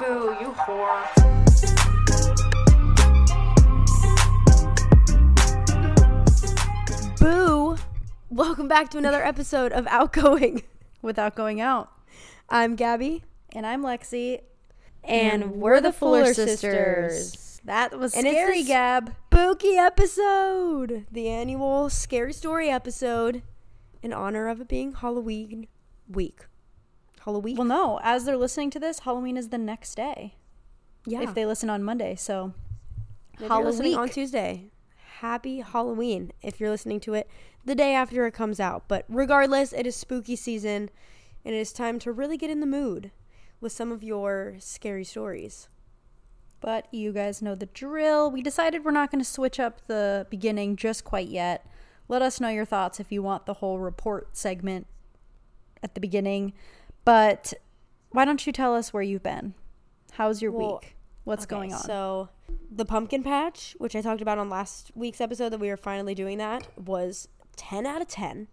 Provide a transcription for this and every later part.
I'm sick. Boo, you whore. Boo! Welcome back to another episode of Outgoing. without going out. I'm Gabi. And I'm Lexi. And we're the Fuller Sisters. That was And it's scary, the Gab. Spooky episode! The annual Scary Story episode in honor of it being Halloween week. Halloween? Well, no. As they're listening to this, Halloween is the next day. yeah. If they listen on Monday, so If Halloween. on Tuesday. Happy Halloween if you're listening to it the day after it comes out. But regardless, it is spooky season and it is time to really get in the mood with some of your scary stories. But you guys know the drill. We decided we're not going to switch up the beginning just quite yet. Let us know your thoughts if you want the whole report segment at the beginning. But why don't you tell us where you've been? How's your Well, week? What's Okay, going on? So, the pumpkin patch, which I talked about on last week's episode that we were finally doing that, was 10 out of 10.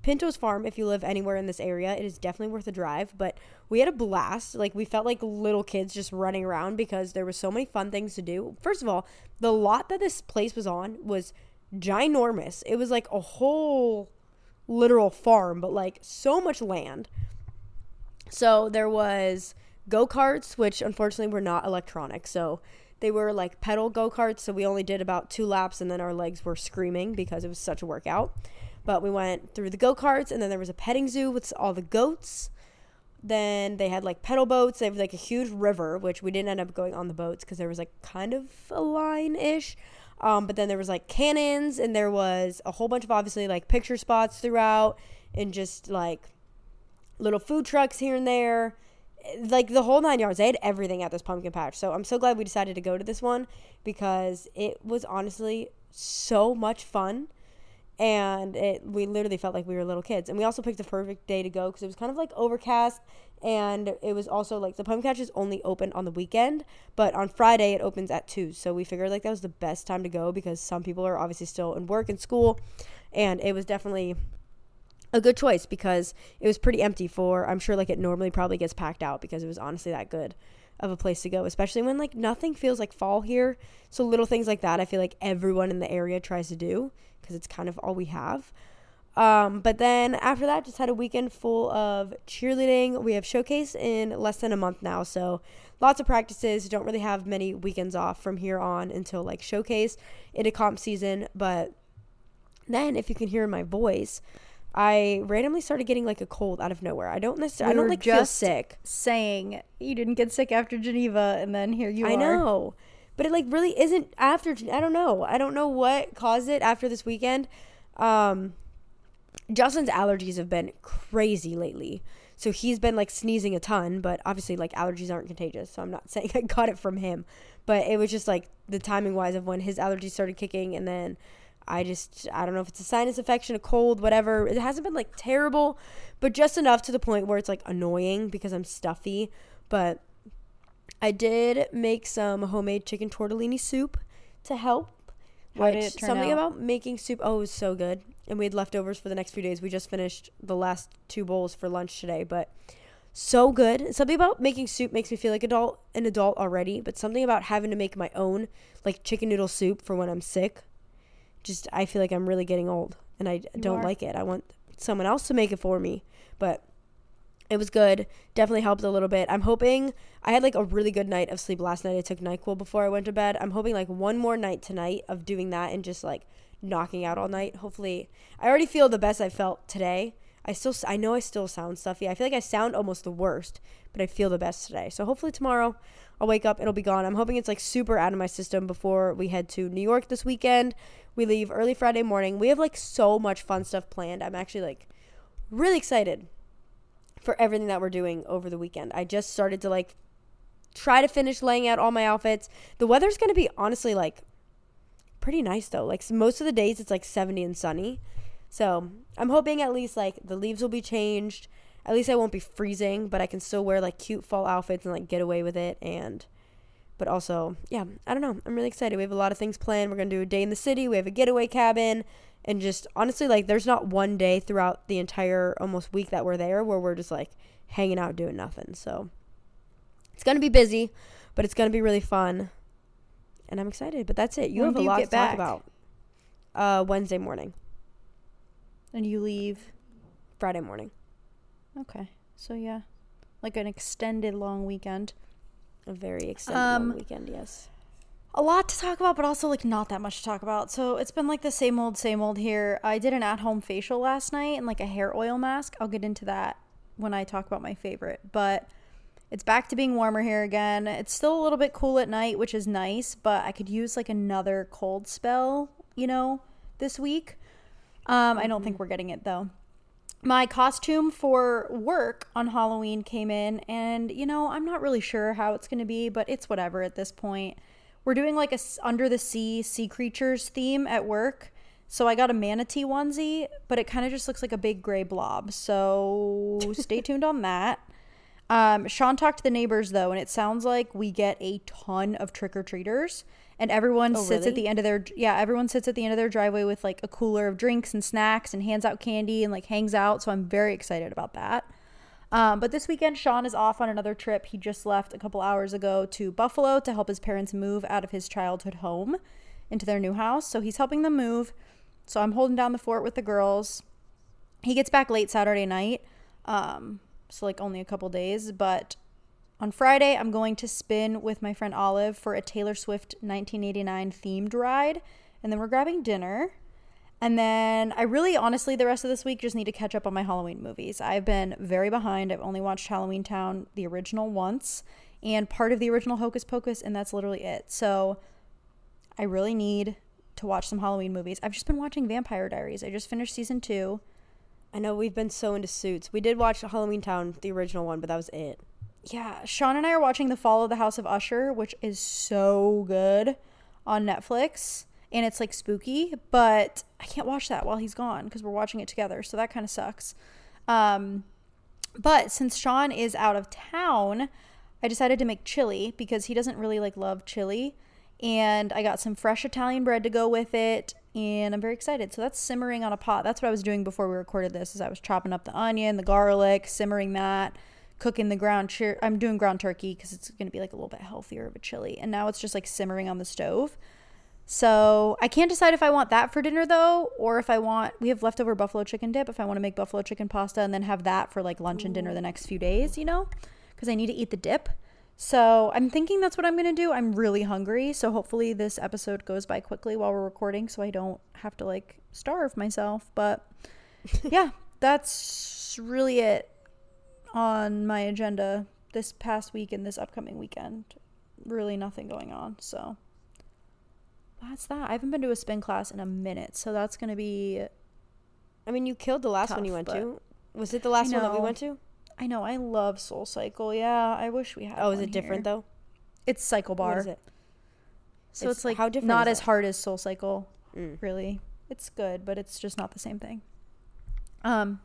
Pinto's Farm, if you live anywhere in this area, it is definitely worth a drive. But we had a blast. Like, we felt like little kids just running around because there was so many fun things to do. First of all, the lot that this place was on was ginormous. It was like a whole literal farm, but like so much land. So there was go karts, which unfortunately were not electronic. So they were like pedal go karts. So we only did about two laps, and then our legs were screaming because it was such a workout. But we went through the go karts, and then there was a petting zoo with all the goats. Then they had like pedal boats. They have like a huge river, which we didn't end up going on the boats because there was like kind of a line ish. Um, but then there was like cannons, and there was a whole bunch of obviously like picture spots throughout, and just like little food trucks here and there. Like the whole nine yards they had everything at this pumpkin patch. So i'm so glad we decided to go to this one because it was honestly so much fun. And it we literally felt like we were little kids. And we also picked the perfect day to go because it was kind of like overcast. And it was also like the pumpkin patch is only open on the weekend but on friday it opens at 2 so we figured like that was the best time to go because some people are obviously still in work and school. And it was definitely a good choice because it was pretty empty for I'm sure like it normally probably gets packed out because it was honestly that good of a place to go especially when like nothing feels like fall here. So little things like that I feel like everyone in the area tries to do because it's kind of all we have. Um, but then after that just had a weekend full of cheerleading. We have showcase in less than a month now so lots of practices. Don't really have many weekends off from here on until like showcase into comp season. But then if you can hear my voice I randomly started getting like a cold out of nowhere. I don't necessarily. I don't like feel sick. Saying you didn't get sick after Geneva, and then here you I are. I know, but it like really isn't after. I don't know. I don't know what caused it after this weekend. Um, Justin's allergies have been crazy lately. So he's been like sneezing a ton, but obviously like allergies aren't contagious. So I'm not saying I got it from him, but it was just like the timing wise of when his allergies started kicking and then I just I don't know if it's a sinus infection, a cold, whatever. It hasn't been like terrible, but just enough to the point where it's like annoying because I'm stuffy. But I did make some homemade chicken tortellini soup to help. How did which- it turn something out? about making soup. Oh, it was so good. And we had leftovers for the next few days. We just finished the last two bowls for lunch today, but so good. Something about making soup makes me feel like adult an adult already, but something about having to make my own like chicken noodle soup for when I'm sick. Just I feel like I'm really getting old and I don't are. like it. I want someone else to make it for me. But it was good. Definitely helped a little bit. I'm hoping I had like a really good night of sleep last night. I took NyQuil before I went to bed. I'm hoping like one more night tonight of doing that and just like knocking out all night. Hopefully, I already feel the best I felt today. I still I know I still sound stuffy. I feel like I sound almost the worst, but I feel the best today. So hopefully tomorrow I'll wake up, it'll be gone. I'm hoping it's like super out of my system before we head to New York this weekend. We leave early Friday morning. We have like so much fun stuff planned. I'm actually like really excited for everything that we're doing over the weekend. I just started to like try to finish laying out all my outfits. The weather's going to be honestly like pretty nice though. Like most of the days it's like 70 and sunny. So, I'm hoping at least like the leaves will be changed. At least I won't be freezing, but I can still wear like cute fall outfits and like get away with it and but also, yeah, I don't know. I'm really excited. We have a lot of things planned. We're going to do a day in the city. We have a getaway cabin and just honestly like there's not one day throughout the entire almost week that we're there where we're just like hanging out doing nothing. So, it's going to be busy, but it's going to be really fun. And I'm excited, but that's it. You When have a lot to back? talk about. Uh Wednesday morning, And you leave. Friday morning. Okay. So yeah. Like an extended long weekend. A very extended Um, long weekend, yes. a lot to talk about, but also like not that much to talk about. So it's been like the same old, same old here. I did an at home facial last night and like a hair oil mask. I'll get into that when I talk about my favorite. But it's back to being warmer here again. It's still a little bit cool at night, which is nice, but I could use like another cold spell, you know, this week. Um, I don't think we're getting it though my costume for work on Halloween came in, and you know, I'm not really sure how it's going to be, but it's whatever at this point. We're doing like a under the sea sea creatures theme at work. So I got a manatee onesie, but it kind of just looks like a big gray blob. So stay tuned on that. Um, Sean talked to the neighbors though, and it sounds like we get a ton of trick or treaters, and everyone Oh, sits at the end of their yeah, everyone sits at the end of their driveway with like a cooler of drinks and snacks and hands out candy and like hangs out. So I'm very excited about that. Um, but this weekend, Sean is off on another trip. He just left a couple hours ago to Buffalo to help his parents move out of his childhood home into their new house. So he's helping them move. So I'm holding down the fort with the girls. He gets back late Saturday night. Um, so like only a couple days, but on Friday I'm going to spin with my friend Olive for a Taylor Swift 1989 themed ride, and then we're grabbing dinner. And then I really honestly the rest of this week just need to catch up on my Halloween movies. I've been very behind. I've only watched Halloween Town the original once and part of the original Hocus Pocus and that's literally it. So I really need to watch some Halloween movies. I've just been watching Vampire Diaries. I just finished season 2. I know we've been so into suits. We did watch Halloween Town, the original one, but that was it. Yeah, Sean and I are watching The Fall of the House of Usher, which is so good on Netflix. And it's like spooky, but I can't watch that while he's gone because we're watching it together. So that kind of sucks. Um, but since Sean is out of town, I decided to make chili because he doesn't really like love chili. And I got some fresh Italian bread to go with it. And I'm very excited. So that's simmering on a pot. That's what I was doing before we recorded this. Is I was chopping up the onion, the garlic, simmering that, cooking the ground. I'm doing ground turkey because it's going to be like a little bit healthier of a chili. And now it's just like simmering on the stove. So I can't decide if I want that for dinner though, or if I want we have leftover buffalo chicken dip. If I want to make buffalo chicken pasta and then have that for like lunch and dinner the next few days, you know, because I need to eat the dip. So I'm thinking that's what I'm gonna do. I'm really hungry, so hopefully this episode goes by quickly while we're recording, so I don't have to like starve myself. But yeah, that's really it on my agenda this past week and this upcoming weekend. Really nothing going on, so that's that. I haven't been to a spin class in a minute, so that's gonna be. I mean, you killed the last one you went to. Was it the last one that we went to? I know I love Soul Cycle. Yeah, I wish we had. Oh, is it different here. though? It's Cycle Bar. What is it? So It's- it's, like how different not as hard as Soul Cycle. Mm. Really, it's good, but it's just not the same thing. Um,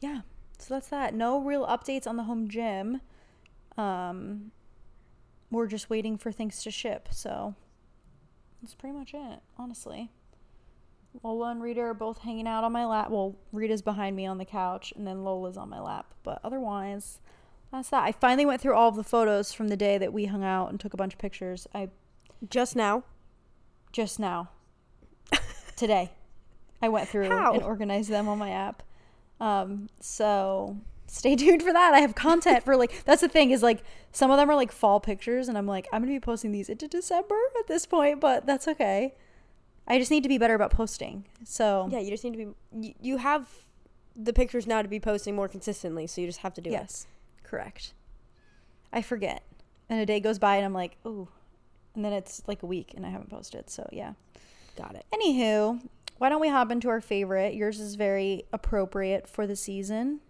yeah. So that's that. No real updates on the home gym. Um, we're just waiting for things to ship. So that's pretty much it, honestly. Lola and Rita are both hanging out on my lap. Well, Rita's behind me on the couch, and then Lola's on my lap. But otherwise, that's that. I finally went through all of the photos from the day that we hung out and took a bunch of pictures. I Just now. just now, today, I went through How? and organized them on my app. Um, so stay tuned for that. I have content for like that's the thing is like some of them are like fall pictures, and I'm like I'm gonna be posting these into December at this point, but that's okay. I just need to be better about posting. So Yeah, you just need to be. You, have the pictures now to be posting more consistently, so you just have to do it. yes, correct. I forget, and a day goes by, and I'm like, ooh, and then it's like a week, and I haven't posted. So yeah. Got it. Anywho, why don't we hop into our favorite? Yours is very appropriate for the season.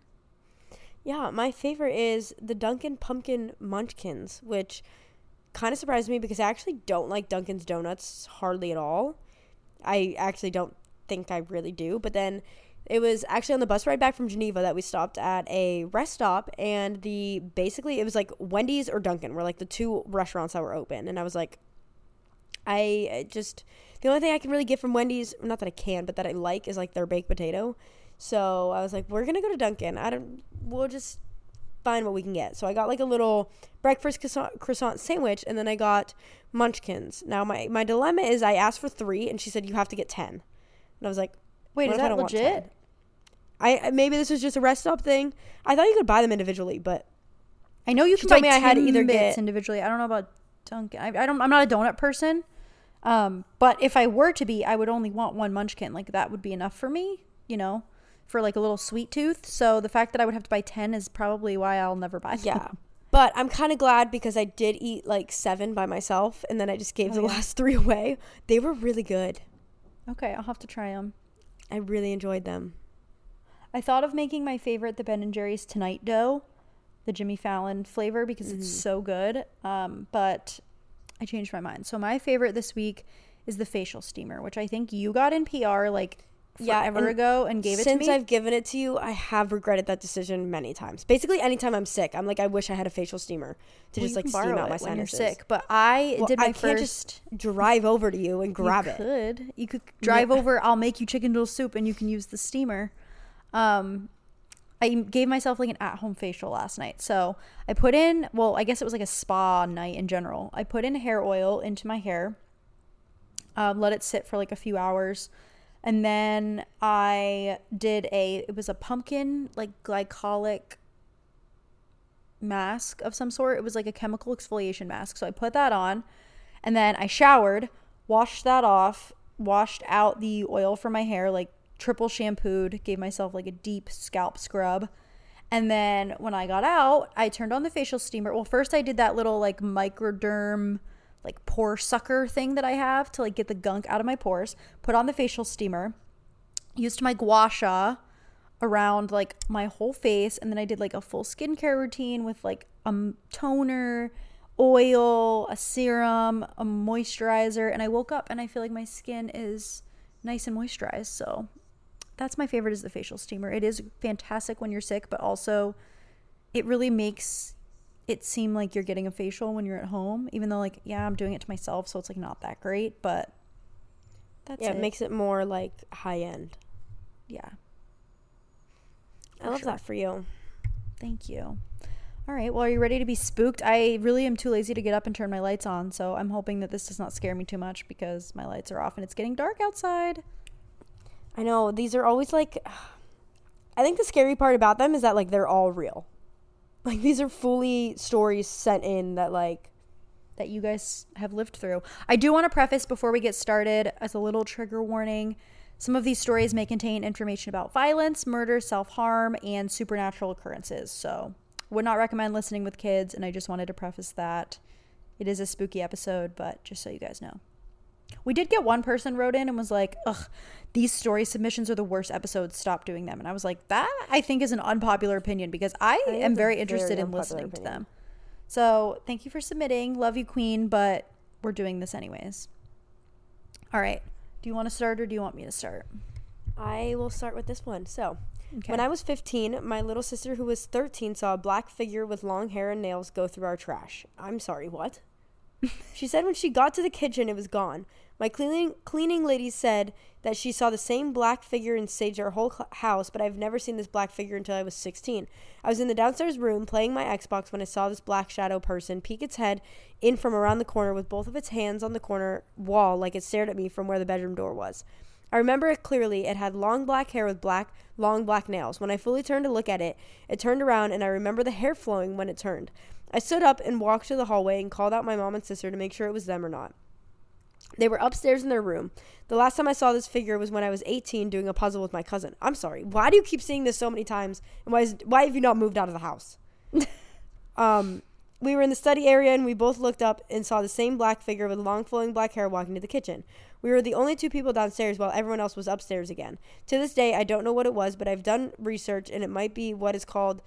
Yeah, my favorite is the Dunkin' Pumpkin Munchkins, which kind of surprised me because I actually don't like Dunkin's donuts hardly at all. I actually don't think I really do. But then it was actually on the bus ride back from Geneva that we stopped at a rest stop, and the basically it was like Wendy's or Dunkin' were like the two restaurants that were open, and I was like, I just the only thing I can really get from Wendy's, not that I can, but that I like is like their baked potato. So I was like, we're gonna go to Dunkin'. I don't. We'll just find what we can get. So I got like a little breakfast croissant, croissant sandwich, and then I got Munchkins. Now my my dilemma is I asked for three, and she said you have to get ten, and I was like, Wait, is that legit? 10? I maybe this was just a rest stop thing. I thought you could buy them individually, but I know you She can told buy me I had either get- individually. I don't know about Dunkin'. I, I don't. I'm not a donut person. Um, but if I were to be, I would only want one Munchkin. Like that would be enough for me. You know, for like a little sweet tooth. So the fact that I would have to buy ten is probably why I'll never buy them. yeah. But I'm kind of glad because I did eat like seven by myself, and then I just gave Oh, the yeah. last three away. They were really good. Okay, I'll have to try them. I really enjoyed them. I thought of making my favorite the Ben and Jerry's Tonight Dough, the Jimmy Fallon flavor because it's Mm-hmm. so good. Um, but I changed my mind. So my favorite this week is the facial steamer, which I think you got in PR like Yeah, forever and ago and gave it Since to me. I've given it to you, I have regretted that decision many times. Basically, anytime I'm sick, I'm like, I wish I had a facial steamer to Well, just like steam out my when you're sick. But I Well, did my I can't first. just drive over to you and grab you it. could. You could drive over. I'll make you chicken noodle soup, and you can use the steamer. Um, I gave myself like an at-home facial last night. So I put in. Well, I guess it was like a spa night in general. I put in hair oil into my hair. Um, let it sit for like a few hours. And then I did a, it was a pumpkin, like glycolic mask of some sort. It was like a chemical exfoliation mask. So I put that on and then I showered, washed that off, washed out the oil from my hair, like triple shampooed, gave myself like a deep scalp scrub. And then when I got out, I turned on the facial steamer. Well, first I did that little like microderm like pore sucker thing that I have to like get the gunk out of my pores. Put on the facial steamer. Used my gua sha around like my whole face and then I did like a full skincare routine with like a toner, oil, a serum, a moisturizer and I woke up and I feel like my skin is nice and moisturized. So that's my favorite is the facial steamer. It is fantastic when you're sick, but also it really makes it seem like you're getting a facial when you're at home, even though like yeah, I'm doing it to myself, so it's like not that great, but that's yeah, it. it makes it more like high end. yeah. I love that for you. Thank you. All right. Well, are you ready to be spooked? I really am too lazy to get up and turn my lights on, so I'm hoping that this does not scare me too much because my lights are off and it's getting dark outside. I know these are always like. I think the scary part about them is that like they're all real. Like these are fully stories sent in that like that you guys have lived through. I do want to preface before we get started as a little trigger warning. Some of these stories may contain information about violence, murder, self harm, and supernatural occurrences. So, would not recommend listening with kids. And I just wanted to preface that it is a spooky episode, but just so you guys know. We did get one person wrote in and was like, ugh, these story submissions are the worst episodes. Stop doing them. And I was like, that I think is an unpopular opinion because I, am very very interested in unpopular listening to them. So thank you for submitting. Love you, Queen, but we're doing this anyways. All right. Do you want to start or do you want me to start? I will start with this one. So, Okay. when I was 15, my little sister who was 13 saw a black figure with long hair and nails go through our trash. I'm sorry, what? she said when she got to the kitchen, it was gone. My cleaning cleaning lady said that she saw the same black figure and sage our whole cl- house, but I've never seen this black figure until I was 16. I was in the downstairs room playing my Xbox when I saw this black shadow person peek its head in from around the corner with both of its hands on the corner wall like it stared at me from where the bedroom door was. I remember it clearly. It had long black hair with black, long black nails. When I fully turned to look at it, it turned around and I remember the hair flowing when it turned. I stood up and walked to the hallway and called out my mom and sister to make sure it was them or not. They were upstairs in their room. The last time I saw this figure was when I was 18 doing a puzzle with my cousin. I'm sorry. Why do you keep seeing this so many times? And why is, why have you not moved out of the house? um, we were in the study area and we both looked up and saw the same black figure with long flowing black hair walking to the kitchen. We were the only two people downstairs while everyone else was upstairs again. To this day, I don't know what it was, but I've done research and it might be what is called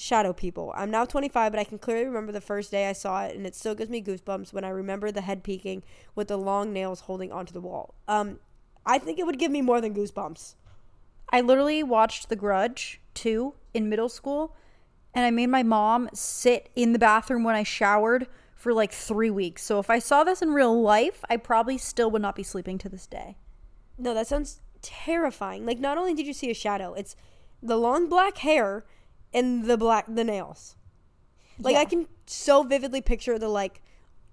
Shadow people. I'm now 25, but I can clearly remember the first day I saw it, and it still gives me goosebumps when I remember the head peeking with the long nails holding onto the wall. Um, I think it would give me more than goosebumps. I literally watched The Grudge 2 in middle school, and I made my mom sit in the bathroom when I showered for like three weeks. So if I saw this in real life, I probably still would not be sleeping to this day. No, that sounds terrifying. Like, not only did you see a shadow, it's the long black hair and the black the nails. Like I can so vividly picture the like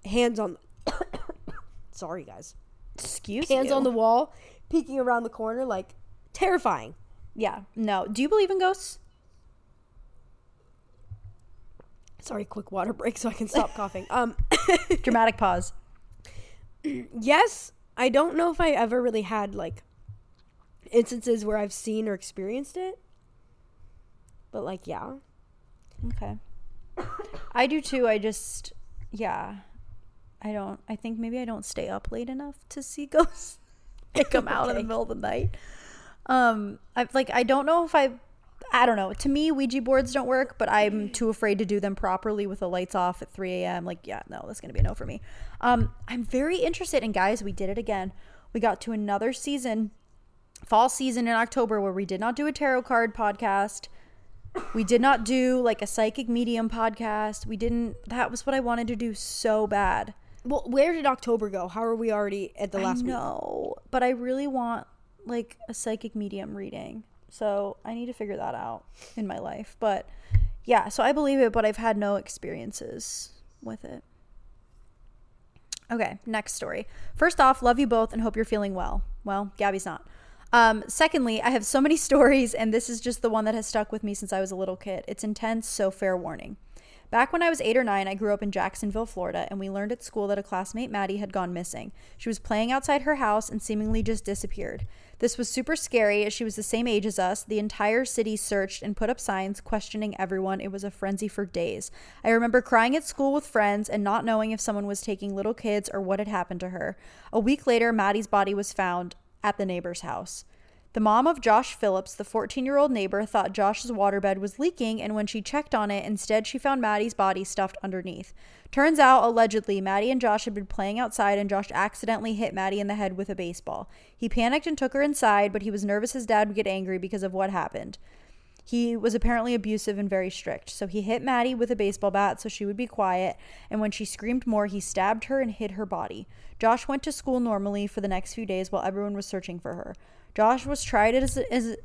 hands on. Sorry, guys. Excuse Hands you. on the wall, peeking around the corner, like terrifying. Yeah. No. Do you believe in ghosts? Sorry, quick water break so I can stop coughing. Um, Dramatic pause. yes, I don't know if I ever really had like instances where I've seen or experienced it, but like yeah, Okay. I do too. I just, yeah. I don't, I think maybe I don't stay up late enough to see ghosts. they come out in the middle of the night. Um, I like, I don't know if I, I don't know. To me, Ouija boards don't work, but I'm too afraid to do them properly with the lights off at 3 a.m. Like, yeah, no, that's going to be a no for me. Um, I'm very interested. And guys, we did it again. We got to another season, fall season in October, where we did not do a tarot card podcast. We did not do like a psychic medium podcast. We didn't. That was what I wanted to do so bad. Well, where did October go? How are we already at the last I week? know, but I really want like a psychic medium reading. So I need to figure that out in my life. But yeah, so I believe it, but I've had no experiences with it. Okay, next story. First off, love you both and hope you're feeling well. Well, Gabi's not. Um, secondly, I have so many stories, and this is just the one that has stuck with me since I was a little kid. It's intense, so fair warning. Back when I was eight or nine, I grew up in Jacksonville, Florida, and we learned at school that a classmate, Maddie, had gone missing. She was playing outside her house and seemingly just disappeared. This was super scary as she was the same age as us. The entire city searched and put up signs questioning everyone. It was a frenzy for days. I remember crying at school with friends and not knowing if someone was taking little kids or what had happened to her. A week later, Maddie's body was found at the neighbor's house. The mom of Josh Phillips, the 14 year old neighbor, thought Josh's waterbed was leaking, and when she checked on it, instead she found Maddie's body stuffed underneath. Turns out, allegedly, Maddie and Josh had been playing outside, and Josh accidentally hit Maddie in the head with a baseball. He panicked and took her inside, but he was nervous his dad would get angry because of what happened. He was apparently abusive and very strict, so he hit Maddie with a baseball bat so she would be quiet, and when she screamed more, he stabbed her and hid her body. Josh went to school normally for the next few days while everyone was searching for her. Josh was tried as, as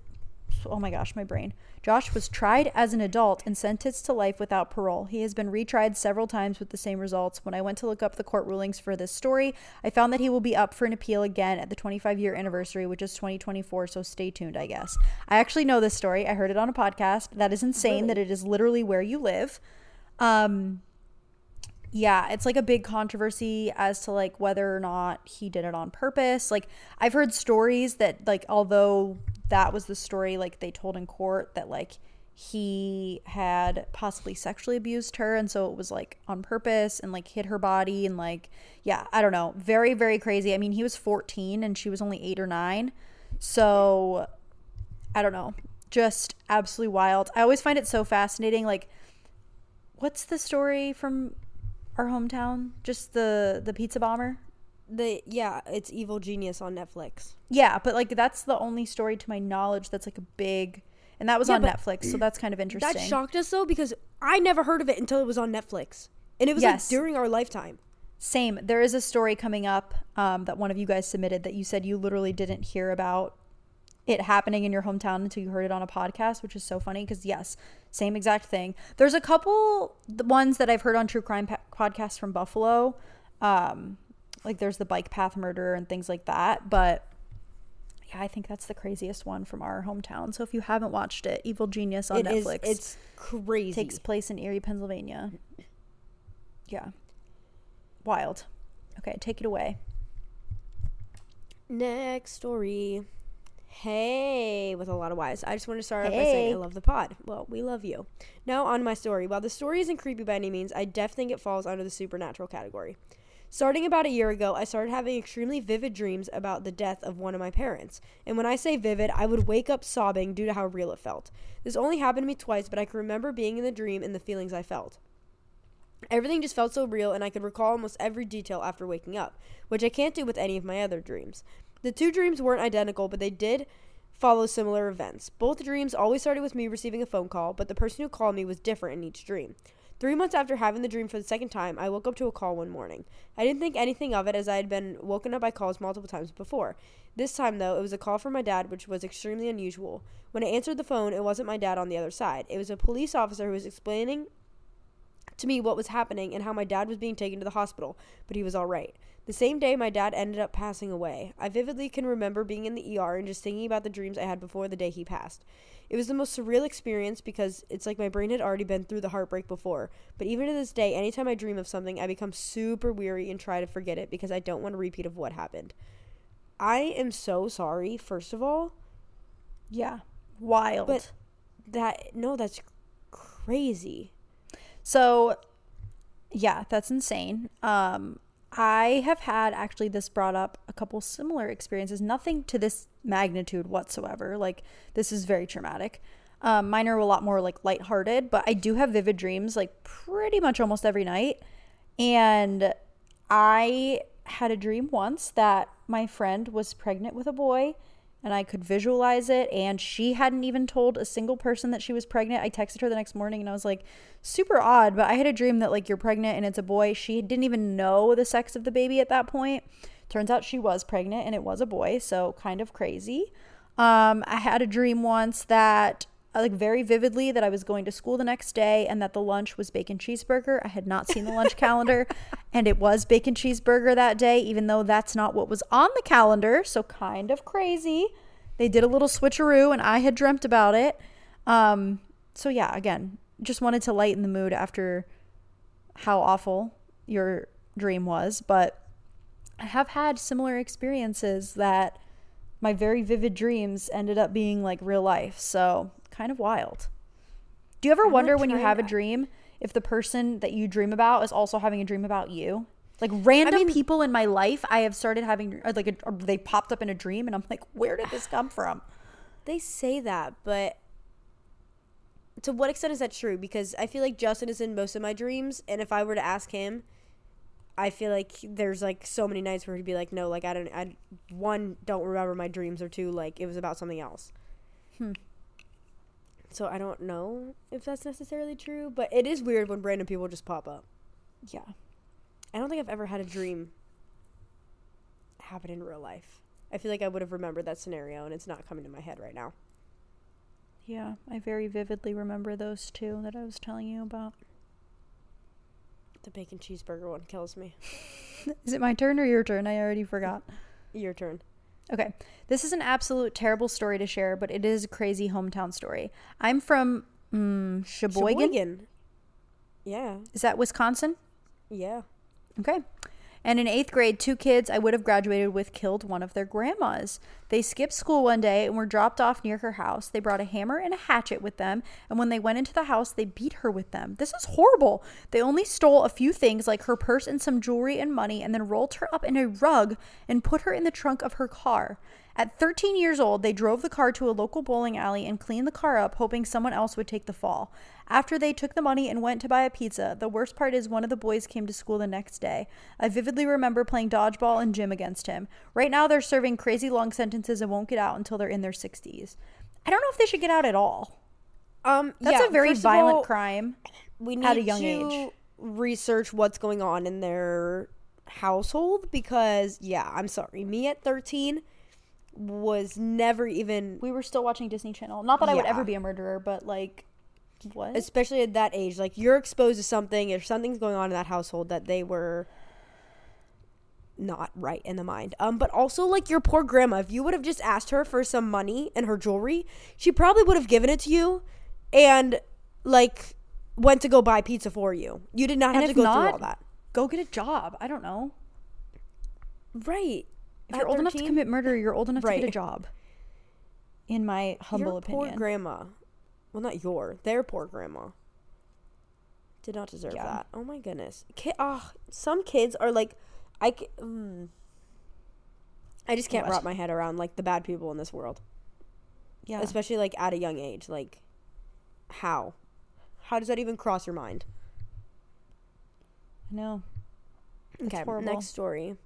oh my gosh, my brain. Josh was tried as an adult and sentenced to life without parole. He has been retried several times with the same results. When I went to look up the court rulings for this story, I found that he will be up for an appeal again at the 25 year anniversary, which is 2024. So stay tuned, I guess. I actually know this story. I heard it on a podcast. That is insane that it is literally where you live. Um, yeah, it's like a big controversy as to like whether or not he did it on purpose. Like I've heard stories that like although that was the story like they told in court that like he had possibly sexually abused her and so it was like on purpose and like hit her body and like yeah, I don't know. Very very crazy. I mean, he was 14 and she was only 8 or 9. So I don't know. Just absolutely wild. I always find it so fascinating like what's the story from our hometown? Just the the pizza bomber? The yeah, it's Evil Genius on Netflix. Yeah, but like that's the only story to my knowledge that's like a big and that was Yeah, on Netflix, so that's kind of interesting. That shocked us though because I never heard of it until it was on Netflix, and it was Yes. like during our lifetime. Same. There is a story coming up um, that one of you guys submitted that you said you literally didn't hear about it happening in your hometown until you heard it on a podcast, which is so funny because yes, same exact thing. There's a couple the ones that I've heard on true crime pa- podcasts from Buffalo, um, like there's the bike path murder and things like that. But yeah, I think that's the craziest one from our hometown. So if you haven't watched it, Evil Genius on It is. Netflix It's crazy. takes place in Erie, Pennsylvania. Yeah, wild. Okay, take it away. Next story. Hey, with a lot of Y's. I just want to start off by saying I love the pod. Well, we love you. Now, on my story. While the story isn't creepy by any means, I definitely think it falls under the supernatural category. Starting about a year ago, I started having extremely vivid dreams about the death of one of my parents. And when I say vivid, I would wake up sobbing due to how real it felt. This only happened to me twice, but I can remember being in the dream and the feelings I felt. Everything just felt so real, and I could recall almost every detail after waking up, which I can't do with any of my other dreams. The two dreams weren't identical, but they did follow similar events. Both dreams always started with me receiving a phone call, but the person who called me was different in each dream. Three months after having the dream for the second time, I woke up to a call one morning. I didn't think anything of it as I had been woken up by calls multiple times before. This time, though, it was a call from my dad, which was extremely unusual. When I answered the phone, it wasn't my dad on the other side. It was a police officer who was explaining to me what was happening and how my dad was being taken to the hospital, but he was all right. The same day, my dad ended up passing away. I vividly can remember being in the ER and just thinking about the dreams I had before the day he passed. It was the most surreal experience because it's like my brain had already been through the heartbreak before. But even to this day, anytime I dream of something, I become super weary and try to forget it because I don't want a repeat of what happened. I am so sorry, first of all. Yeah. Wild. But that, no, that's crazy. So, yeah, that's insane. Um, I have had actually this brought up a couple similar experiences, nothing to this magnitude whatsoever. Like, this is very traumatic. Um, mine are a lot more like lighthearted, but I do have vivid dreams like pretty much almost every night. And I had a dream once that my friend was pregnant with a boy and I could visualize it. And she hadn't even told a single person that she was pregnant. I texted her the next morning and I was like, super odd, but I had a dream that like you're pregnant and it's a boy. She didn't even know the sex of the baby at that point. Turns out she was pregnant and it was a boy, so kind of crazy. Um, I had a dream once that like very vividly that I was going to school the next day and that the lunch was bacon cheeseburger. I had not seen the lunch calendar and it was bacon cheeseburger that day, even though that's not what was on the calendar. So kind of crazy. They did a little switcheroo and I had dreamt about it. Um, so yeah, again, just wanted to lighten the mood after how awful your dream was, but I have had similar experiences that my very vivid dreams ended up being like real life. So kind of wild. Do you ever I'm, wonder when you have a dream if the person that you dream about is also having a dream about you? Like random mean- people in my life, I have started having uh, like a, they popped up in a dream, and I'm like, where did this come from? They say that, but to what extent is that true? Because I feel like Justin is in most of my dreams, and if I were to ask him, I feel like there's like so many nights where he'd be like, "No, like I don't, I one don't remember my dreams, or two like it was about something else." Hmm. So I don't know if that's necessarily true, but it is weird when random people just pop up. Yeah. I don't think I've ever had a dream happen in real life. I feel like I would have remembered that scenario, and it's not coming to my head right now. Yeah, I very vividly remember those two that I was telling you about. The bacon cheeseburger one kills me. Is it my turn or your turn? I already forgot. Your turn. Okay. This is an absolute terrible story to share, but it is a crazy hometown story. I'm from mm, Sheboygan. Sheboygan. Yeah, Is that Wisconsin? yeah. Okay. And in eighth grade, two kids I would have graduated with killed one of their grandmas. They skipped school one day and were dropped off near her house. They brought a hammer and a hatchet with them, and when they went into the house, they beat her with them. This is horrible. They only stole a few things like her purse and some jewelry and money, and then rolled her up in a rug and put her in the trunk of her car. At 13 years old, they drove the car to a local bowling alley and cleaned the car up, hoping someone else would take the fall. After they took the money and went to buy a pizza, the worst part is one of the boys came to school the next day. I vividly remember playing dodgeball and gym against him. Right now, they're serving crazy long sentences and won't get out until they're in their 60s. I don't know if they should get out at all. Um, That's yeah, a very violent all, crime. We need at a young to age. research what's going on in their household because, yeah, I'm sorry, me at 13 was never even, We were still watching Disney Channel. Not that I would Yeah. ever be a murderer, but like, what? especially at that age, like you're exposed to something. If something's going on in that household that they were not right in the mind. Um, but also like your poor grandma. If you would have just asked her for some money and her jewelry, she probably would have given it to you, and like went to go buy pizza for you. You did not And have to if go through all that. Go get a job. I don't know. Right. If you're old enough to commit murder, you're old enough to get a job. In my humble your opinion. poor grandma. Well, not your. Their poor grandma. Did not deserve Yeah. that. Oh my goodness. Ki- oh, some kids are like. I ca- mm, I just can't What? wrap my head around like the bad people in this world, Yeah. especially like at a young age. Like, how? How does that even cross your mind? I know. It's Okay, horrible. next story.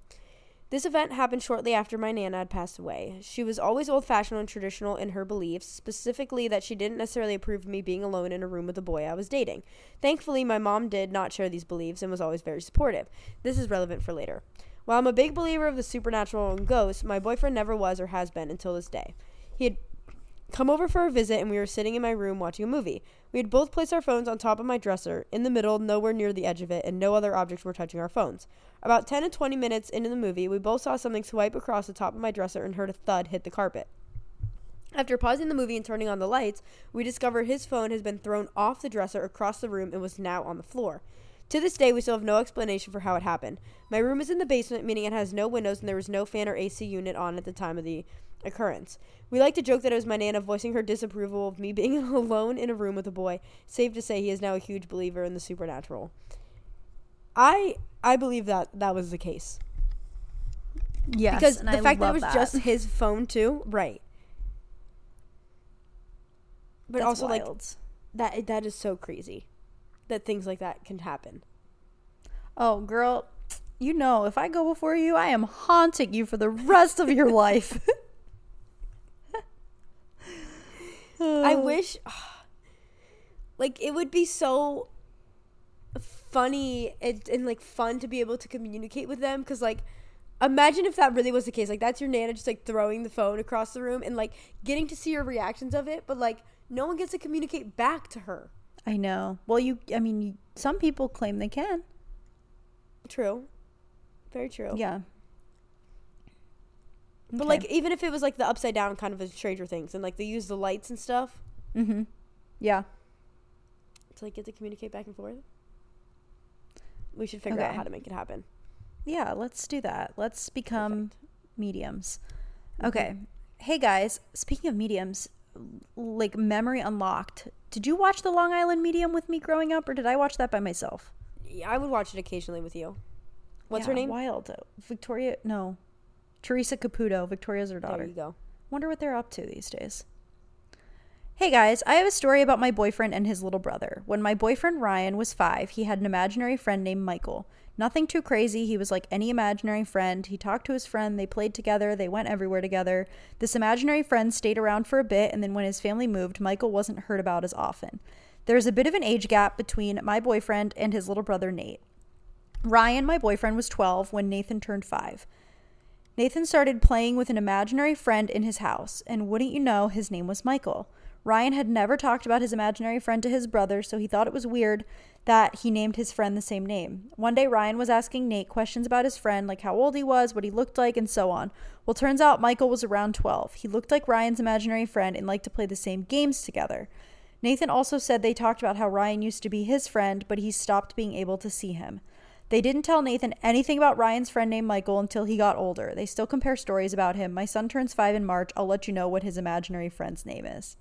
This event happened shortly after my nana had passed away. She was always old fashioned and traditional in her beliefs, specifically that she didn't necessarily approve of me being alone in a room with a boy I was dating. Thankfully, my mom did not share these beliefs and was always very supportive. This is relevant for later. While I'm a big believer of the supernatural and ghosts, my boyfriend never was or has been until this day. He had come over for a visit and we were sitting in my room watching a movie. We had both placed our phones on top of my dresser, in the middle, nowhere near the edge of it, and no other objects were touching our phones. About 10 to 20 minutes into the movie, we both saw something swipe across the top of my dresser and heard a thud hit the carpet. After pausing the movie and turning on the lights, we discover his phone has been thrown off the dresser across the room and was now on the floor. To this day, we still have no explanation for how it happened. My room is in the basement, meaning it has no windows and there was no fan or AC unit on at the time of the occurrence. We like to joke that it was my Nana voicing her disapproval of me being alone in a room with a boy. Safe to say, he is now a huge believer in the supernatural. I I believe that that was the case Yes. because the I fact that it was that. just his phone too, right? But That's also like wild. that that is so crazy that things like that can happen. Oh, girl, you know, if I go before you, I am haunting you for the rest of your life. I wish like it would be so funny and, and like fun to be able to communicate with them because like imagine if that really was the case like that's your nana just like throwing the phone across the room and like getting to see your reactions of it but like no one gets to communicate back to her I know. Well, you, I mean, you, some people claim they can. true very true Yeah. but like even if it was like the upside down kind of a stranger things and like they use the lights and stuff mm-hmm. Yeah. to like get to communicate back and forth we should figure out how to make it happen Yeah, let's do that. Let's become mediums. Mm-hmm. Okay. Hey guys, speaking of mediums, like memory unlocked. Did you watch The Long Island Medium with me growing up or did I watch that by myself? Yeah, I would watch it occasionally with you. What's her name? Wild. Victoria, no. Teresa Caputo. Victoria's her There daughter. you go. Wonder what they're up to these days. Hey guys, I have a story about my boyfriend and his little brother. When my boyfriend Ryan was five, he had an imaginary friend named Michael. Nothing too crazy. He was like any imaginary friend. He talked to his friend. They played together. They went everywhere together. This imaginary friend stayed around for a bit, and then when his family moved, Michael wasn't heard about as often. There's a bit of an age gap between my boyfriend and his little brother Nate. Ryan, my boyfriend, was 12 when Nathan turned 5. Nathan started playing with an imaginary friend in his house, and wouldn't you know, his name was Michael. Ryan had never talked about his imaginary friend to his brother, so he thought it was weird that he named his friend the same name. One day, Ryan was asking Nate questions about his friend, like how old he was, what he looked like, and so on. Well, turns out Michael was around 12. He looked like Ryan's imaginary friend and liked to play the same games together. Nathan also said they talked about how Ryan used to be his friend, but he stopped being able to see him. They didn't tell Nathan anything about Ryan's friend named Michael until he got older. They still compare stories about him. My son turns five in March. I'll let you know what his imaginary friend's name is.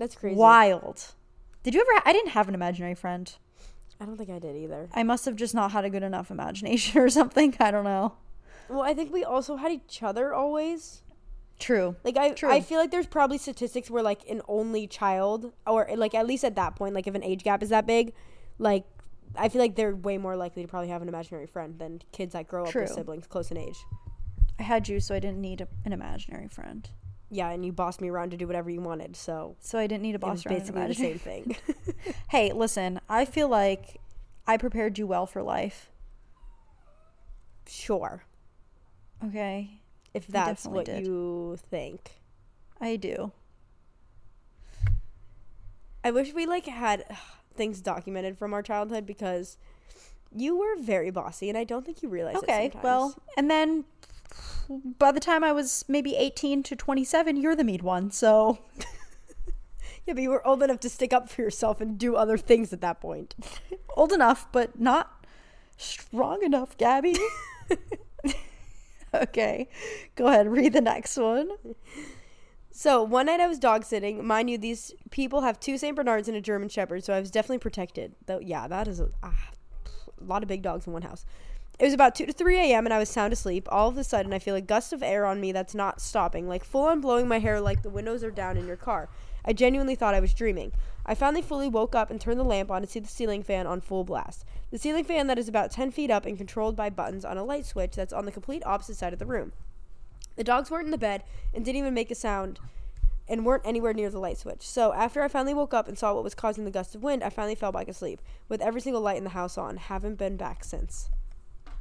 That's crazy. Wild. Did you ever? I didn't have an imaginary friend. I don't think I did either. I must have just not had a good enough imagination or something. I don't know. Well, I think we also had each other always. True. Like I, True. I feel like there's probably statistics where like an only child, or like at least at that point, like if an age gap is that big, like I feel like they're way more likely to probably have an imaginary friend than kids that grow up with siblings close in age. I had you, so I didn't need a, an imaginary friend. Yeah, and you bossed me around to do whatever you wanted, so So I didn't need a boss around basically the same thing. Hey, listen, I feel like I prepared you well for life. sure, Okay. if that's what did. you think. I do. I wish we like had ugh, things documented from our childhood because you were very bossy, and I don't think you realize. it Okay, well, and then by the time I was maybe 18 to 27, you're the mean one. So, yeah, but you were old enough to stick up for yourself and do other things at that point. old enough, but not strong enough, Gabi. okay, go ahead, read the next one. So one night I was dog sitting. Mind you, these people have two Saint Bernards and a German Shepherd, so I was definitely protected. Though, yeah, that is a, ah, a lot of big dogs in one house. It was about 2 to 3 a.m. and I was sound asleep. All of a sudden, I feel a gust of air on me that's not stopping, like full on blowing my hair like the windows are down in your car. I genuinely thought I was dreaming. I finally fully woke up and turned the lamp on to see the ceiling fan on full blast. The ceiling fan that is about 10 feet up and controlled by buttons on a light switch that's on the complete opposite side of the room. The dogs weren't in the bed and didn't even make a sound and weren't anywhere near the light switch. So after I finally woke up and saw what was causing the gust of wind, I finally fell back asleep with every single light in the house on. Haven't been back since.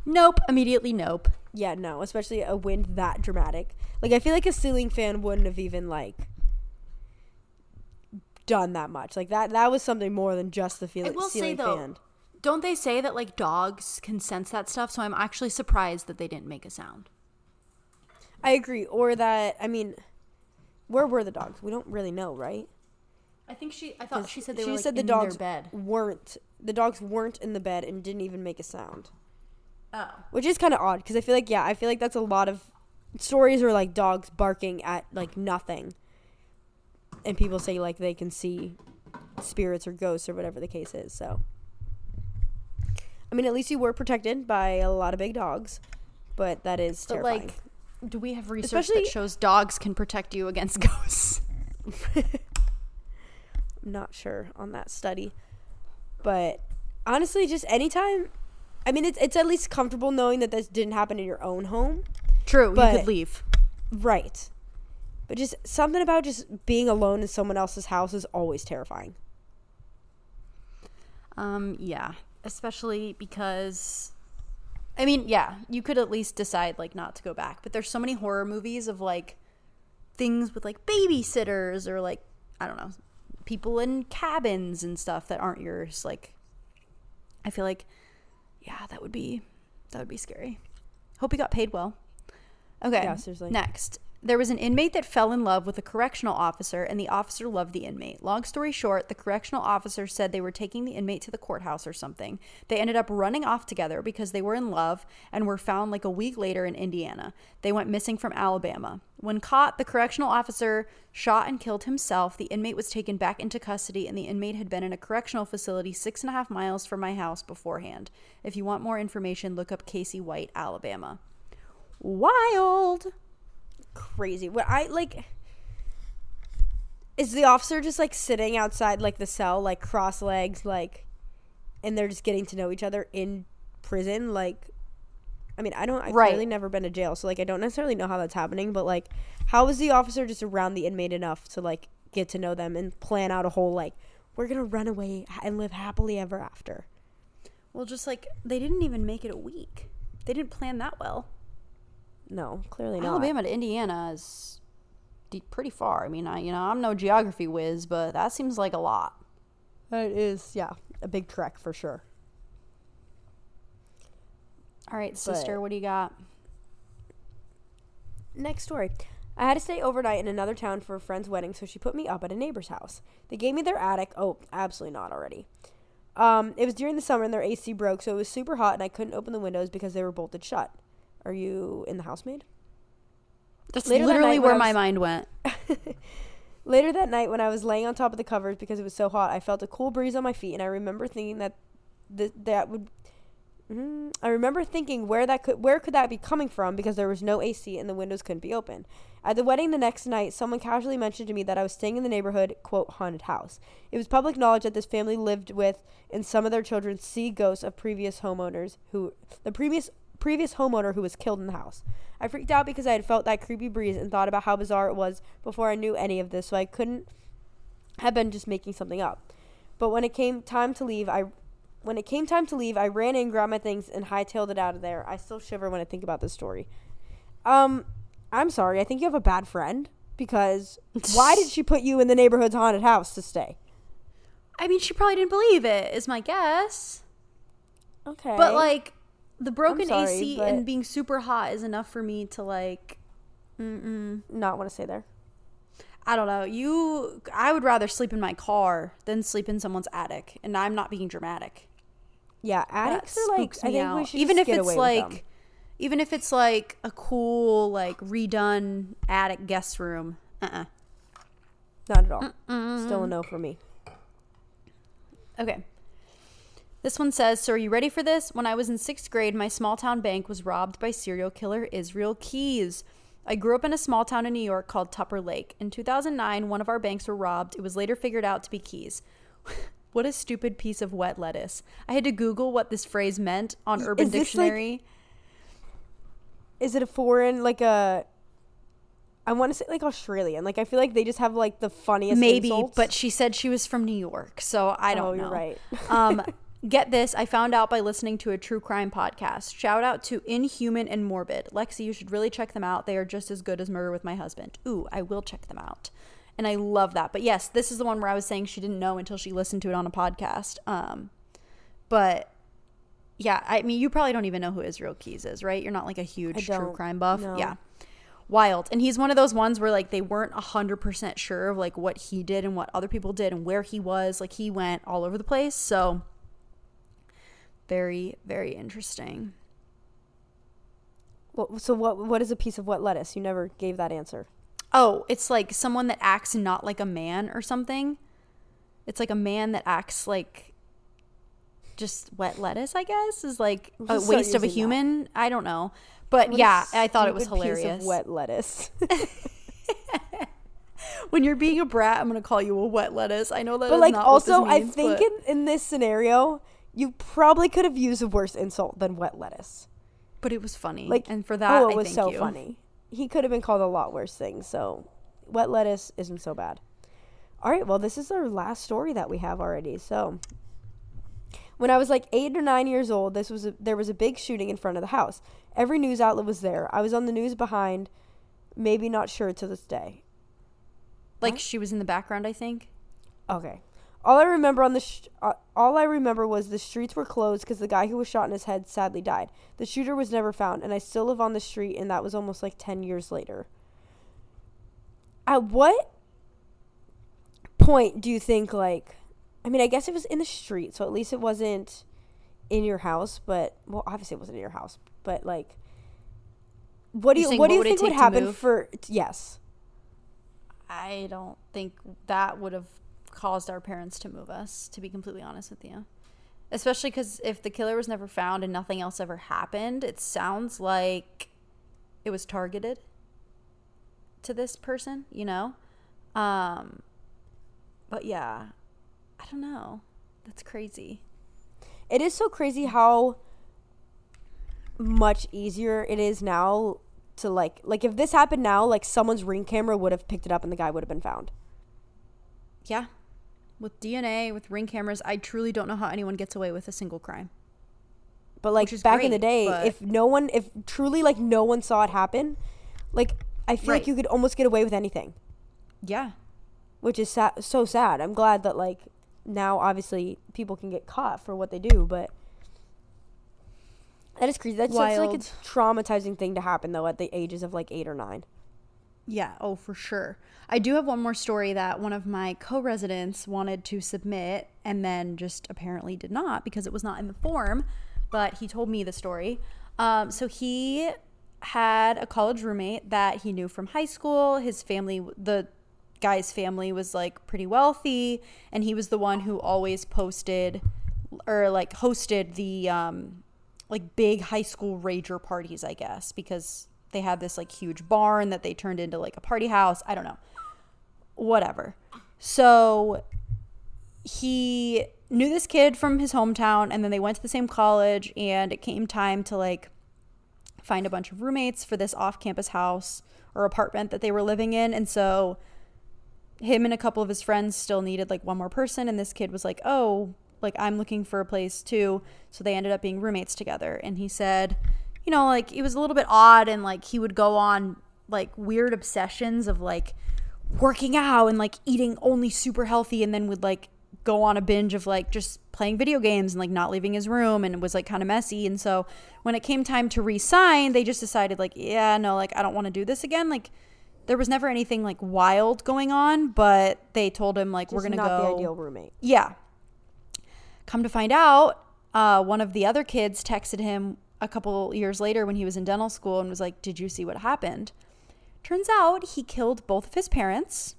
Nope. Immediately nope. Yeah, no, especially a wind that dramatic. Like I feel like a ceiling fan wouldn't have even like done that much. Like that that was something more than just the feel- I will say, ceiling though, fan. Don't they say that like dogs can sense that stuff? So I'm actually surprised that they didn't make a sound. I agree. Or that I mean, where were the dogs? We don't really know, right? I think she. I thought she said they she were like, said the in dogs bed. weren't. The dogs weren't in the bed and didn't even make a sound. Oh. which is kind of odd because I feel like yeah, I feel like that's a lot of stories are like dogs barking at like nothing, and people say like they can see spirits or ghosts or whatever the case is. So, I mean, at least you were protected by a lot of big dogs, but that is But terrifying. like, do we have research Especially- that shows dogs can protect you against ghosts? I'm not sure on that study, but honestly, just anytime. I mean, it's it's at least comfortable knowing that this didn't happen in your own home. True. you could leave. Right. But just something about just being alone in someone else's house is always terrifying. Um. Yeah. Especially because. I mean, yeah, you could at least decide like not to go back. But there's so many horror movies of like things with like babysitters or like I don't know, people in cabins and stuff that aren't yours. Like, I feel like, yeah, that would be that would be scary. Hope you got paid well. Okay. Yeah, seriously. Next, there was an inmate that fell in love with a correctional officer, and the officer loved the inmate. Long story short, the correctional officer said they were taking the inmate to the courthouse or something. They ended up running off together because they were in love and were found like a week later in Indiana. They went missing from Alabama. When caught, the correctional officer shot and killed himself. The inmate was taken back into custody, and the inmate had been in a correctional facility six and a half miles from my house beforehand. If you want more information, look up Casey White, Alabama. Wild. Crazy. What I like is the officer just like sitting outside like the cell, like cross legs, like and they're just getting to know each other in prison. Like I mean, I don't I've Right. really never been to jail, so like I don't necessarily know how that's happening, but like how is the officer just around the inmate enough to like get to know them and plan out a whole like we're gonna run away and live happily ever after. Well, just like they didn't even make it a week. They didn't plan that well. No, clearly not. Alabama to Indiana is de- pretty far. I mean, I you know I'm no geography whiz, but that seems like a lot. It is, yeah, a big trek for sure. All right, sister, But- what do you got? Next story. I had to stay overnight in another town for a friend's wedding, so she put me up at a neighbor's house. They gave me their attic. Oh, absolutely not already. Um, it was during the summer and their AC broke, so it was super hot and I couldn't open the windows because they were bolted shut. Are you in the housemaid? That's Later literally when where I my mind went. Later that night, when I was laying on top of the covers because it was so hot, I felt a cool breeze on my feet, and I remember thinking that th- that would. Mm, I remember thinking where that could where could that be coming from because there was no AC and the windows couldn't be open. At the wedding the next night, someone casually mentioned to me that I was staying in the neighborhood quote haunted house. It was public knowledge that this family lived with and some of their children see ghosts of previous homeowners who the previous previous homeowner who was killed in the house. I freaked out because I had felt that creepy breeze and thought about how bizarre it was before I knew any of this, so I couldn't have been just making something up. But when it came time to leave, I when it came time to leave, I ran in, grabbed my things, and hightailed it out of there. I still shiver when I think about this story. Um, I'm sorry. I think you have a bad friend because why did she put you in the neighborhood's haunted house to stay? I mean, she probably didn't believe it. Is my guess. Okay, But like, the broken sorry, AC and being super hot is enough for me to like. not want to stay there. I don't know. You, I would rather sleep in my car than sleep in someone's attic, and I'm not being dramatic. Yeah, That attics are like. I think we should even if it's like, even if it's like a cool, like redone attic guest room. Uh. uh not at all. Still a no for me. Okay. This one says, So are you ready for this? When I was in sixth grade, my small town bank was robbed by serial killer Israel Keys. I grew up in a small town in New York called Tupper Lake. In 2009, one of our banks were robbed. It was later figured out to be Keys. what a stupid piece of wet lettuce. I had to Google what this phrase meant on Urban Is this, like- Dictionary. Is it a foreign like a? I want to say like Australian. Like I feel like they just have like the funniest. Maybe, insults. but she said she was from New York, so I don't Oh, know. you're right. um, get this, I found out by listening to a true crime podcast. Shout out to Inhuman and Morbid. Lexi, you should really check them out. They are just as good as Murder with My Husband. Ooh, I will check them out. And I love that. But yes, this is the one where I was saying she didn't know until she listened to it on a podcast. Um, but yeah, I mean, you probably don't even know who Israel Keys is, right? You're not like a huge true crime buff. no. Yeah. Wild. And he's one of those ones where like they weren't 100% sure of like what he did and what other people did and where he was. Like he went all over the place. So very, very interesting. Well, so what? What is a piece of wet lettuce? You never gave that answer. Oh, it's like someone that acts not like a man or something. It's like a man that acts like just wet lettuce, I guess, is like a waste of a using that. human. I don't know. But What yeah, I thought it was hilarious. of wet lettuce. When you're being a brat, I'm gonna call you a wet lettuce. I know that, but is like not what this also, I think in, in this scenario, you probably could have used a worse insult than wet lettuce. but it was funny. Like and for that, oh, it I was so you. funny. He could have been called a lot worse things. So, wet lettuce isn't so bad. All right, well, this is our last story that we have already. So, when I was like eight or nine years old, this was a, there was a big shooting in front of the house. Every news outlet was there. I was on the news behind, maybe not sure to this day. Like she was in the background, I think. Okay. All I remember on the sh- uh, all I remember was the streets were closed because the guy who was shot in his head sadly died. The shooter was never found, and I still live on the street, and that was almost like ten years later. At what point do you think like? I mean, I guess it was in the street, so at least it wasn't in your house. But well, obviously it wasn't in your house. But like, what do You're what do you think would happen move? for? Yes. I don't think that would have caused our parents to move us, to be completely honest with you. Especially because if the killer was never found and nothing else ever happened, it sounds like it was targeted to this person, you know? Um, but yeah, I don't know. That's crazy. It is so crazy how much easier it is now to like like if this happened now, like someone's ring camera would have picked it up and the guy would have been found. Yeah. With DNA, with ring cameras, I truly don't know how anyone gets away with a single crime. But like back in the day, if no one if truly like no one saw it happen, like I feel Right. like you could almost get away with anything, Yeah. which is sa- so sad. I'm glad that like now obviously people can get caught for what they do, but that is crazy. That's such like a traumatizing thing to happen though at the ages of like 8 or 9. Yeah, oh, for sure. I do have one more story that one of my co residents wanted to submit and then just apparently did not because it was not in the form, but he told me the story. Um, so he had a college roommate that he knew from high school. His family, the guy's family was like pretty wealthy, and he was the one who always posted or like hosted the um, like big high school rager parties, I guess, because they had this like huge barn that they turned into like a party house. I don't know. Whatever. So he knew this kid from his hometown and then they went to the same college and it came time to like find a bunch of roommates for this off-campus house or apartment that they were living in and so him and a couple of his friends still needed like one more person and this kid was like oh like i'm looking for a place too so they ended up being roommates together and he said you know like it was a little bit odd and like he would go on like weird obsessions of like working out and like eating only super healthy and then would like go on a binge of like just playing video games and like not leaving his room and it was like kind of messy and so when it came time to resign they just decided like yeah no like I don't want to do this again like there was never anything like wild going on but they told him like we're gonna not go the ideal roommate. yeah. Come to find out, uh, one of the other kids texted him a couple years later when he was in dental school and was like, Did you see what happened? Turns out he killed both of his parents,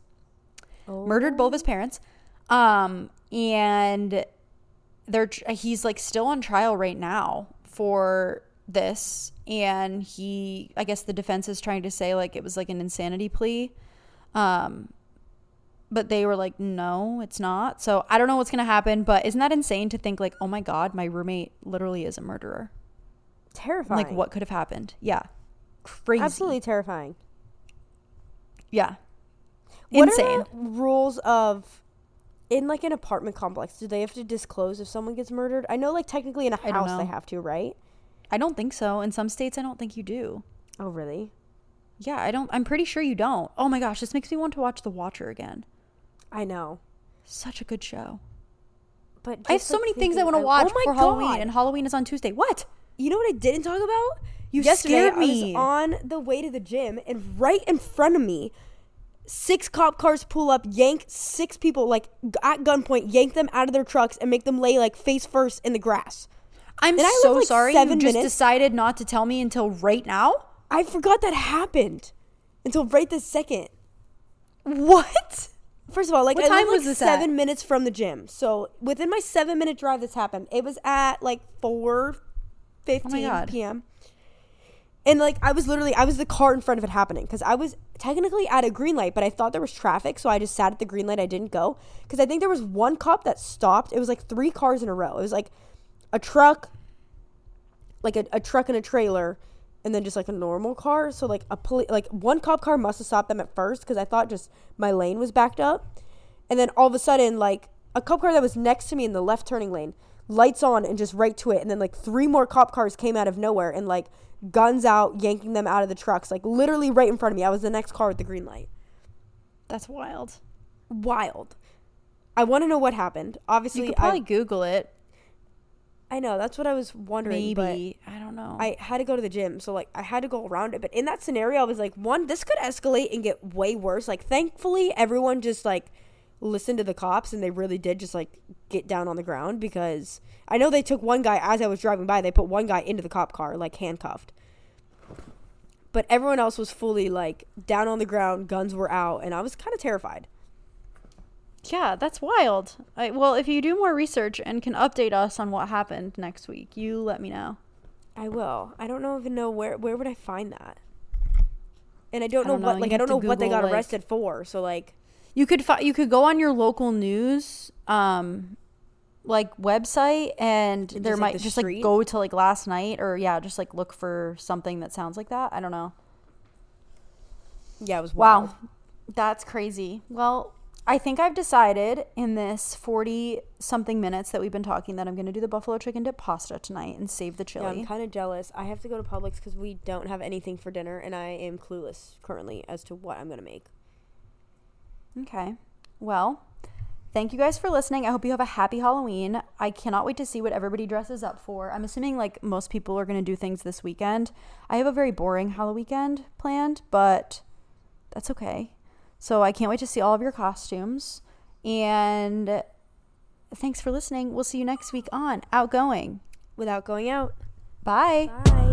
murdered both of his parents, um, and they're he's like still on trial right now for this and he I guess the defense is trying to say like it was like an insanity plea. Um but they were like no, it's not. So I don't know what's going to happen, but isn't that insane to think like oh my god, my roommate literally is a murderer. Terrifying. Like what could have happened? Yeah. Crazy. Absolutely terrifying. Yeah. What Insane. rules of in like an apartment complex? Do they have to disclose if someone gets murdered? I know, like technically in a house they have to, right? I don't think so. In some states I don't think you do. Oh, really? Yeah, I don't I'm pretty sure you don't. Oh my gosh, this makes me want to watch The Watcher again. I know. Such a good show. But I have so like, many things I want to watch oh my for Halloween, and Halloween is on Tuesday. What? You know what I didn't talk about? You Yesterday, scared I was me. on the way to the gym, and right in front of me, six cop cars pull up, yank six people like at gunpoint, yank them out of their trucks, and make them lay like face first in the grass. I'm And so like, sorry you just minutes. decided not to tell me until right now. I forgot that happened until right this second. What? First of all, like What I time live like was this seven at? minutes from the gym, so within my seven minute drive, this happened. It was at like four fifteen oh p.m. And like I was literally, I was the car in front of it happening because I was technically at a green light, but I thought there was traffic, so I just sat at the green light. I didn't go because I think there was one cop that stopped. It was like three cars in a row. It was like a truck, like a, a truck and a trailer, and then just like a normal car. So like a poli- like one cop car must have stopped them at first because I thought just my lane was backed up, and then all of a sudden like a cop car that was next to me in the left turning lane, lights on and just right to it, and then like three more cop cars came out of nowhere and like guns out, yanking them out of the trucks, like literally right in front of me. I was the next car with the green light. That's wild. Wild. I want to know what happened. Obviously, You could probably I, Google it. I know that's what I was wondering. but- Maybe. I don't know. I had to go to the gym, so like I had to go around it. But in that scenario, I was like, one, this could escalate and get way worse. Like, thankfully, everyone just like listened to the cops, and they really did just like get down on the ground because I know they took one guy as I was driving by. They put one guy into the cop car, like handcuffed. But everyone else was fully like down on the ground, guns were out, and I was kind of terrified. yeah, that's wild. I, well, if you do more research and can update us on what happened next week, you let me know. I will. I don't know even know where where would I find that. And I don't I know don't know. what like I don't know to what they got Google, like- arrested for. So like You could fi- you could go on your local news um like website and And there just, like, might the just street? like go to like last night or yeah, just like look for something that sounds like that. I don't know. yeah, it was wild. Wow. That's crazy. Well, I think I've decided in this 40 something minutes that we've been talking that I'm going to do the buffalo chicken dip pasta tonight and save the Yeah, I'm kind of jealous. I have to go to Publix because we don't have anything for dinner, and I am clueless currently as to what I'm gonna make. Okay. Well, thank you guys for listening. I hope you have a happy Halloween. I cannot wait to see what everybody dresses up for. I'm assuming like most people are going to do things this weekend. I have a very boring Halloween weekend planned, but that's okay. So I can't wait to see all of your costumes. And thanks for listening. We'll see you next week on Outgoing. Without going out. Bye. Bye.